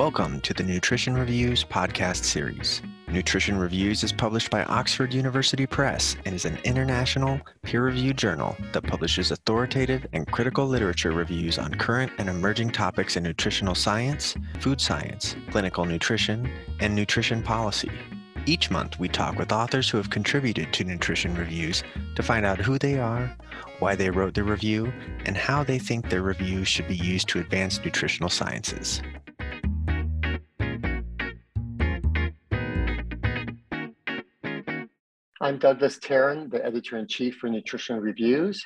Welcome to the Nutrition Reviews podcast series. Nutrition Reviews is published by Oxford University Press and is an international, peer reviewed journal that publishes authoritative and critical literature reviews on current and emerging topics in nutritional science, food science, clinical nutrition, and nutrition policy. Each month, we talk with authors who have contributed to Nutrition Reviews to find out who they are, why they wrote the review, and how they think their review should be used to advance nutritional sciences. I'm Douglas Taren, the editor in chief for Nutrition Reviews.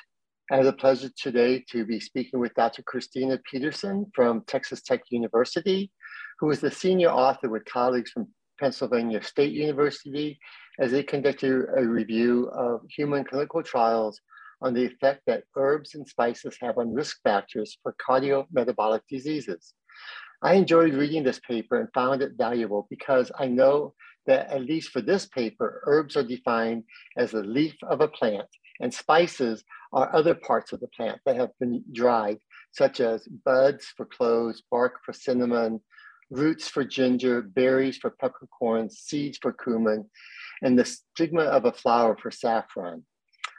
I have the pleasure today to be speaking with Dr. Kristina Petersen from Texas Tech University, who is the senior author with colleagues from Pennsylvania State University as they conducted a review of human clinical trials on the effect that herbs and spices have on risk factors for cardiometabolic diseases. I enjoyed reading this paper and found it valuable because I know that at least for this paper, herbs are defined as the leaf of a plant and spices are other parts of the plant that have been dried, such as buds for cloves, bark for cinnamon, roots for ginger, berries for peppercorns, seeds for cumin, and the stigma of a flower for saffron.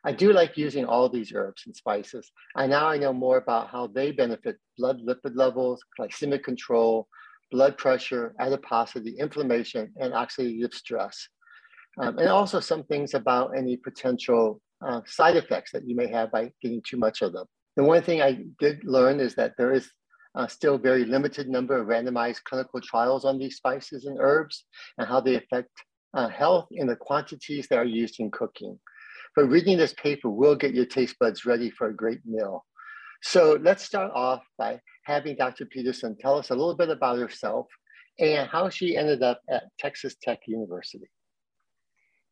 I do like using all these herbs and spices. And now I know more about how they benefit blood lipid levels, glycemic control, blood pressure, adiposity, inflammation, and oxidative stress. Um, and also some things about any potential uh, side effects that you may have by getting too much of them. The one thing I did learn is that there is uh, still very limited number of randomized clinical trials on these spices and herbs and how they affect uh, health in the quantities that are used in cooking. But reading this paper will get your taste buds ready for a great meal. So let's start off by having Dr. Petersen tell us a little bit about herself and how she ended up at Texas Tech University.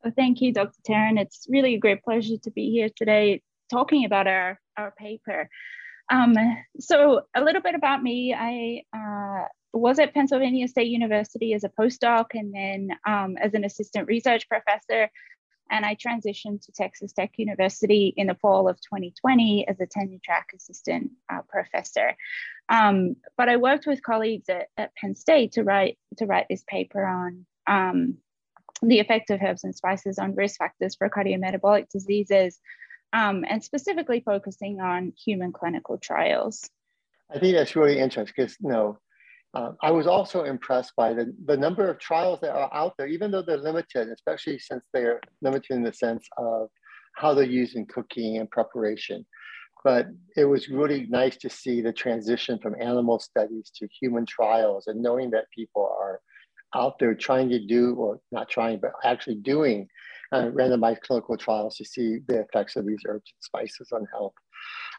Well, thank you, Dr. Taren. It's really a great pleasure to be here today talking about our, our paper. Um, so a little bit about me, I uh, was at Pennsylvania State University as a postdoc and then um, as an assistant research professor and I transitioned to Texas Tech University in the fall of 2020 as a tenure track assistant uh, professor. Um, but I worked with colleagues at, at, Penn State to write to write this paper on um, the effect of herbs and spices on risk factors for cardiometabolic diseases, um, and specifically focusing on human clinical trials. I think that's really interesting because you know uh, I was also impressed by the, the number of trials that are out there, even though they're limited, especially since they're limited in the sense of how they're used in cooking and preparation. But it was really nice to see the transition from animal studies to human trials and knowing that people are out there trying to do, or not trying, but actually doing uh, randomized clinical trials to see the effects of these herbs and spices on health.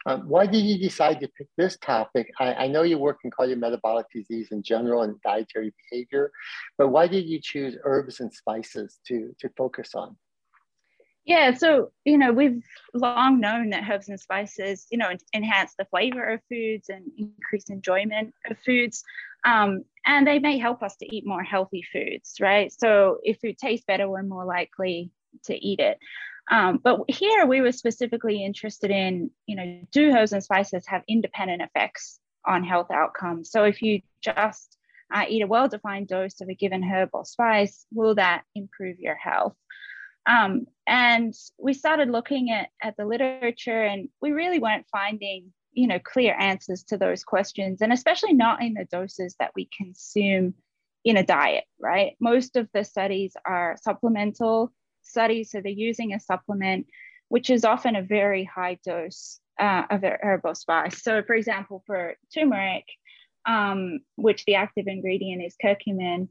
Um, why did you decide to pick this topic? I, I, know you work in cardiometabolic disease in general and dietary behavior, but why did you choose herbs and spices to, to focus on? Yeah, so you know we've long known that herbs and spices, you know, enhance the flavor of foods and increase enjoyment of foods, um, and they may help us to eat more healthy foods, right? So if food tastes better, we're more likely to eat it. Um, but here we were specifically interested in, you know, do herbs and spices have independent effects on health outcomes? So if you just uh, eat a well-defined dose of a given herb or spice, will that improve your health? Um, and we started looking at, at the literature and we really weren't finding, you know, clear answers to those questions, and especially not in the doses that we consume in a diet, right? Most of the studies are supplemental studies. So they're using a supplement, which is often a very high dose uh, of herbal spice. So, for example, for turmeric, um, which the active ingredient is curcumin,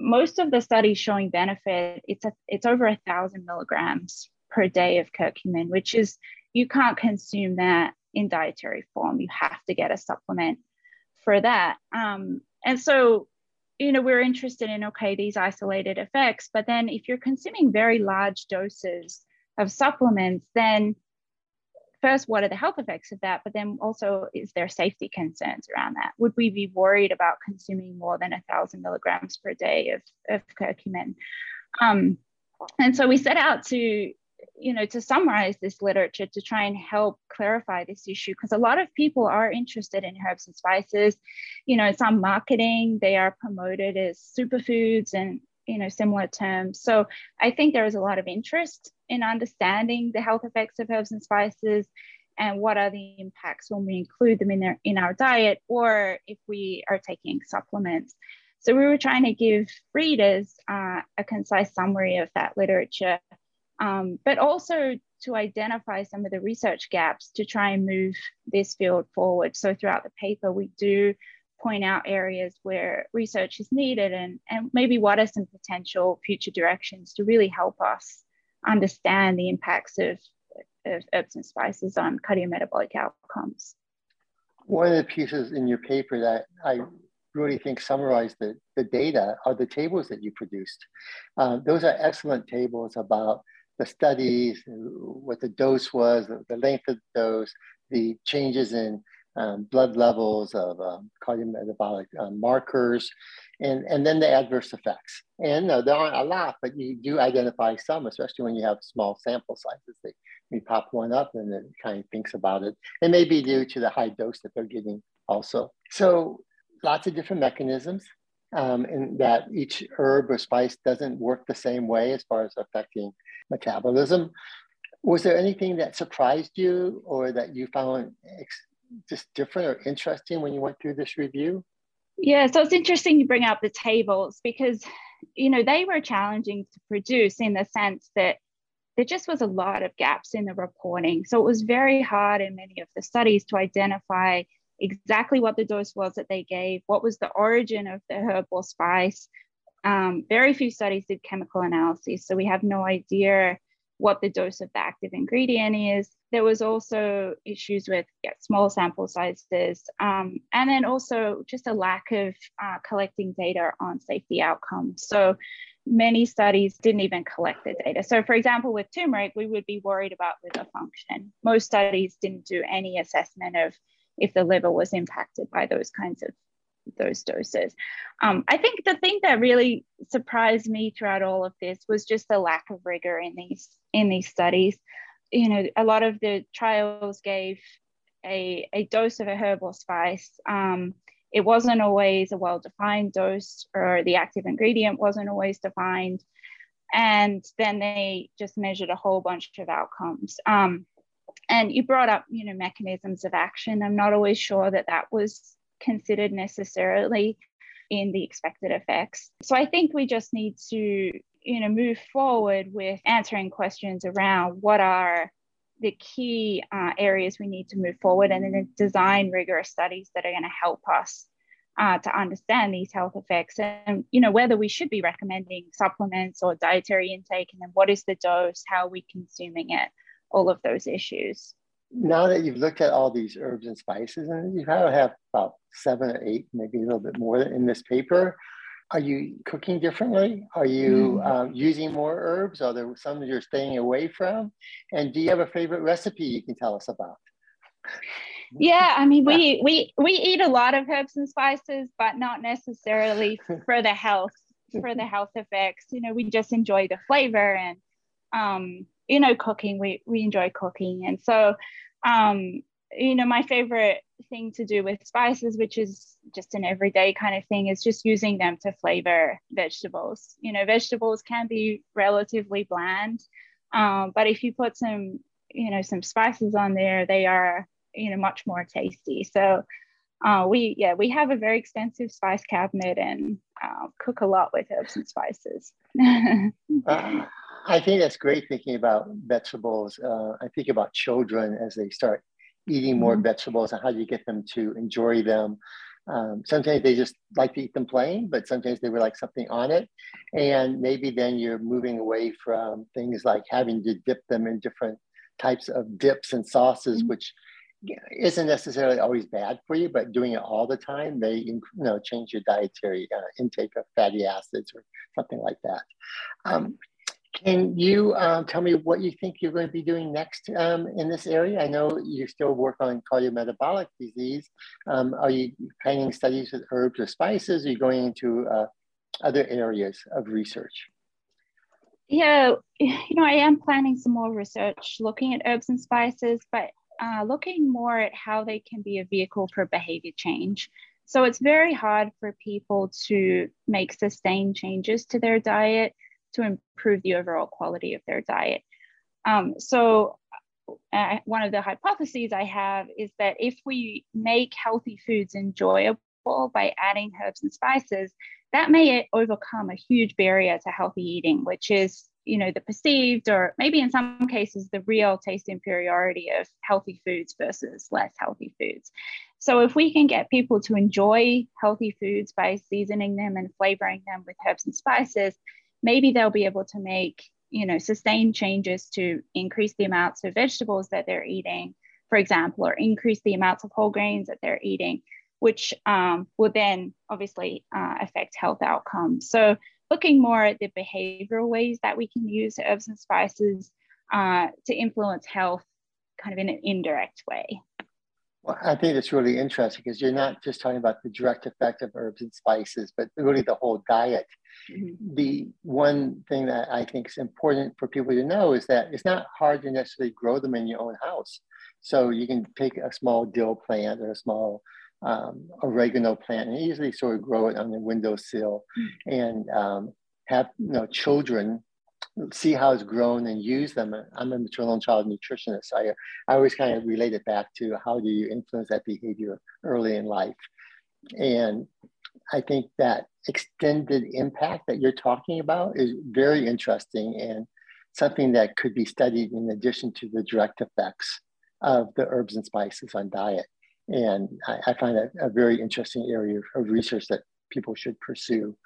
most of the studies showing benefit, it's a, it's over a thousand milligrams per day of curcumin, which is you can't consume that in dietary form. You have to get a supplement for that. Um, and so you know we're interested in okay these isolated effects but then if you're consuming very large doses of supplements then first what are the health effects of that? But then also is there safety concerns around that? Would we be worried about consuming more than a thousand milligrams per day of, of curcumin? Um, and so we set out to you know, to summarize this literature to try and help clarify this issue, because a lot of people are interested in herbs and spices. You know, some marketing, they are promoted as superfoods and, you know, similar terms. So I think there is a lot of interest in understanding the health effects of herbs and spices and what are the impacts when we include them in, their, in our diet or if we are taking supplements. So we were trying to give readers uh, a concise summary of that literature, um, but also to identify some of the research gaps to try and move this field forward. So throughout the paper, we do point out areas where research is needed and, and maybe what are some potential future directions to really help us understand the impacts of, of herbs and spices on cardiometabolic outcomes. One of the pieces in your paper that I really think summarize the, the data are the tables that you produced. Um, those are excellent tables about the studies, what the dose was, the, length of the dose, the changes in um, blood levels of um, cardiometabolic um, markers, and, and then the adverse effects. And uh, there aren't a lot, but you do identify some, especially when you have small sample sizes. They, you pop one up and it kind of thinks about it. It may be due to the high dose that they're getting also. So lots of different mechanisms um, that each herb or spice doesn't work the same way as far as affecting metabolism. Was there anything that surprised you or that you found just different or interesting when you went through this review? Yeah, so it's interesting you bring up the tables because, you know, they were challenging to produce in the sense that there just was a lot of gaps in the reporting. So it was very hard in many of the studies to identify exactly what the dose was that they gave, what was the origin of the herb or spice. Um, very few studies did chemical analysis, so we have no idea what the dose of the active ingredient is. There was also issues with yeah, small sample sizes, um, and then also just a lack of uh, collecting data on safety outcomes. So many studies didn't even collect the data. So, for example, with turmeric, we would be worried about liver function. Most studies didn't do any assessment of if the liver was impacted by those kinds of those doses. Um, I think the thing that really surprised me throughout all of this was just the lack of rigor in these in these studies. You know, a lot of the trials gave a, a dose of a herb or spice. Um, it wasn't always a well-defined dose, or the active ingredient wasn't always defined. And then they just measured a whole bunch of outcomes. Um, and you brought up you know mechanisms of action i'm not always sure that that was considered necessarily in the expected effects so i think we just need to you know move forward with answering questions around what are the key uh, areas we need to move forward and then design rigorous studies that are going to help us uh, to understand these health effects and you know whether we should be recommending supplements or dietary intake and then what is the dose how are we consuming it all of those issues. Now that you've looked at all these herbs and spices, and you probably have about seven or eight, maybe a little bit more in this paper, are you cooking differently? Are you mm. um, using more herbs? Are there some you're staying away from? And do you have a favorite recipe you can tell us about? Yeah, I mean, we we we eat a lot of herbs and spices, but not necessarily for the health for the health effects. You know, we just enjoy the flavor and um, you know, cooking, we, we enjoy cooking. And so, um, you know, my favorite thing to do with spices, which is just an everyday kind of thing, is just using them to flavor vegetables. You know, vegetables can be relatively bland, um, but if you put some, you know, some spices on there, they are, you know, much more tasty. So, uh, we yeah we have a very extensive spice cabinet and uh, cook a lot with herbs and spices. uh, I think that's great thinking about vegetables. Uh, I think about children as they start eating more mm-hmm. vegetables and how do you get them to enjoy them. Um, sometimes they just like to eat them plain, but sometimes they would like something on it. And maybe then you're moving away from things like having to dip them in different types of dips and sauces, mm-hmm. which isn't necessarily always bad for you, but doing it all the time may you know change your dietary uh, intake of fatty acids or something like that. Um, can you um, tell me what you think you're going to be doing next um, in this area? I know you still work on cardiometabolic disease. Um, are you planning studies with herbs or spices? Are you going into uh, other areas of research? Yeah, you know, I am planning some more research looking at herbs and spices, but uh, looking more at how they can be a vehicle for behavior change. So it's very hard for people to make sustained changes to their diet to improve the overall quality of their diet. Um, so uh, one of the hypotheses I have is that if we make healthy foods enjoyable by adding herbs and spices, that may overcome a huge barrier to healthy eating, which is you know the perceived or maybe in some cases the real taste inferiority of healthy foods versus less healthy foods so if we can get people to enjoy healthy foods by seasoning them and flavoring them with herbs and spices maybe they'll be able to make you know sustained changes to increase the amounts of vegetables that they're eating for example or increase the amounts of whole grains that they're eating which um, will then obviously uh, affect health outcomes. So, looking more at the behavioral ways that we can use herbs and spices uh, to influence health kind of in an indirect way. Well, I think it's really interesting because you're not just talking about the direct effect of herbs and spices, but really the whole diet. Mm-hmm. The one thing that I think is important for people to know is that it's not hard to necessarily grow them in your own house. So you can take a small dill plant or a small um, oregano plant and easily sort of grow it on the windowsill mm-hmm. and um, have you know children see how it's grown and use them. I'm a maternal and child nutritionist. So I, I always kind of relate it back to how do you influence that behavior early in life. And I think that extended impact that you're talking about is very interesting and something that could be studied in addition to the direct effects of the herbs and spices on diet. And I, I find that a very interesting area of research that people should pursue.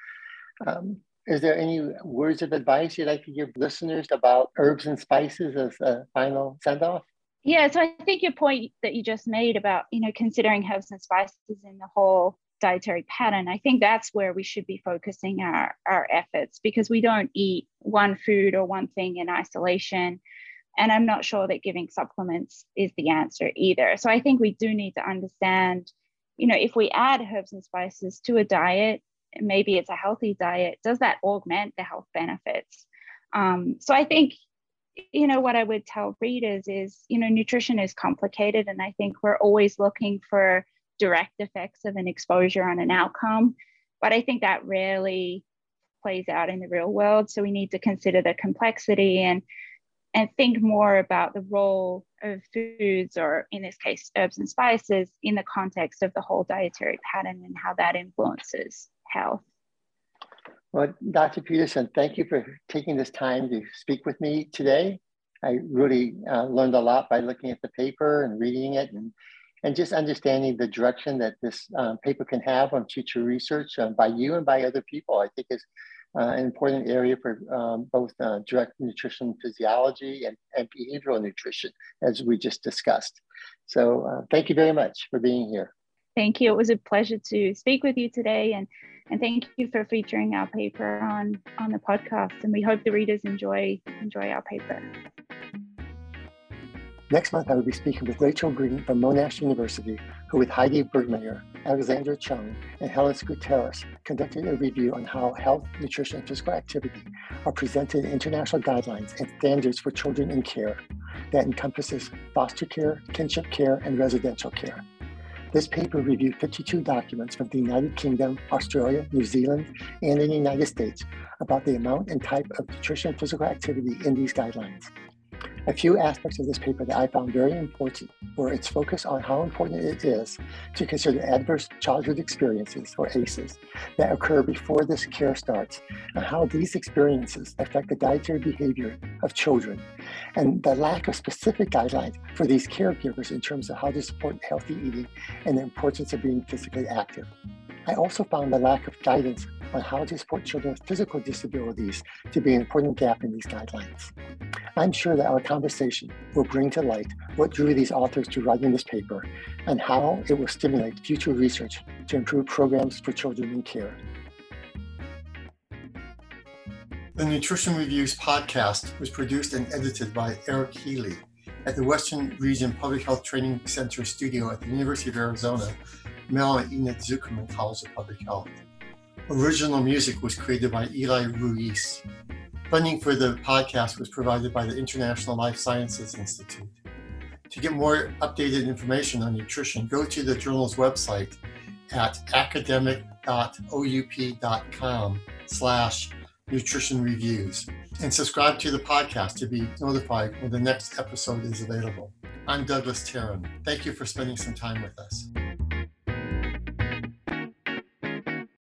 Um, is there any words of advice you'd like to give listeners about herbs and spices as a final send off? Yeah, so I think your point that you just made about you know considering herbs and spices in the whole dietary pattern, I think that's where we should be focusing our, our efforts because we don't eat one food or one thing in isolation. And I'm not sure that giving supplements is the answer either. So I think we do need to understand, you know, if we add herbs and spices to a diet, maybe it's a healthy diet, does that augment the health benefits? Um, so I think, you know, what I would tell readers is, you know, nutrition is complicated. And I think we're always looking for direct effects of an exposure on an outcome. But I think that rarely plays out in the real world. So we need to consider the complexity and and think more about the role of foods, or in this case, herbs and spices, in the context of the whole dietary pattern and how that influences health. Well, Dr. Petersen, thank you for taking this time to speak with me today. I really uh, learned a lot by looking at the paper and reading it and, and just understanding the direction that this um, paper can have on future research um, by you and by other people. I think is uh, an important area for um, both uh, direct nutrition physiology and, and behavioral nutrition, as we just discussed. So uh, thank you very much for being here. Thank you. It was a pleasure to speak with you today, and, and thank you for featuring our paper on, on the podcast. And we hope the readers enjoy enjoy our paper. Next month, I will be speaking with Rachel Green from Monash University, who with Heidi Bergmeyer, Alexander Chung, and Helen Gutierrez conducted a review on how health, nutrition, and physical activity are presented in international guidelines and standards for children in care that encompasses foster care, kinship care, and residential care. This paper reviewed 52 documents from the United Kingdom, Australia, New Zealand, and in the United States about the amount and type of nutrition and physical activity in these guidelines. A few aspects of this paper that I found very important were its focus on how important it is to consider adverse childhood experiences, or ACEs, that occur before this care starts, and how these experiences affect the dietary behavior of children, and the lack of specific guidelines for these caregivers in terms of how to support healthy eating and the importance of being physically active. I also found the lack of guidance on how to support children with physical disabilities to be an important gap in these guidelines. I'm sure that our conversation will bring to light what drew these authors to writing this paper and how it will stimulate future research to improve programs for children in care. The Nutrition Reviews podcast was produced and edited by Eric Healy at the Western Region Public Health Training Center studio at the University of Arizona, Mel and Enid Zuckerman College of Public Health. Original music was created by Eli Ruiz. Funding for the podcast was provided by the International Life Sciences Institute. To get more updated information on nutrition, go to the journal's website at academic.oup.com slash nutrition reviews and subscribe to the podcast to be notified when the next episode is available. I'm Douglas Taren. Thank you for spending some time with us.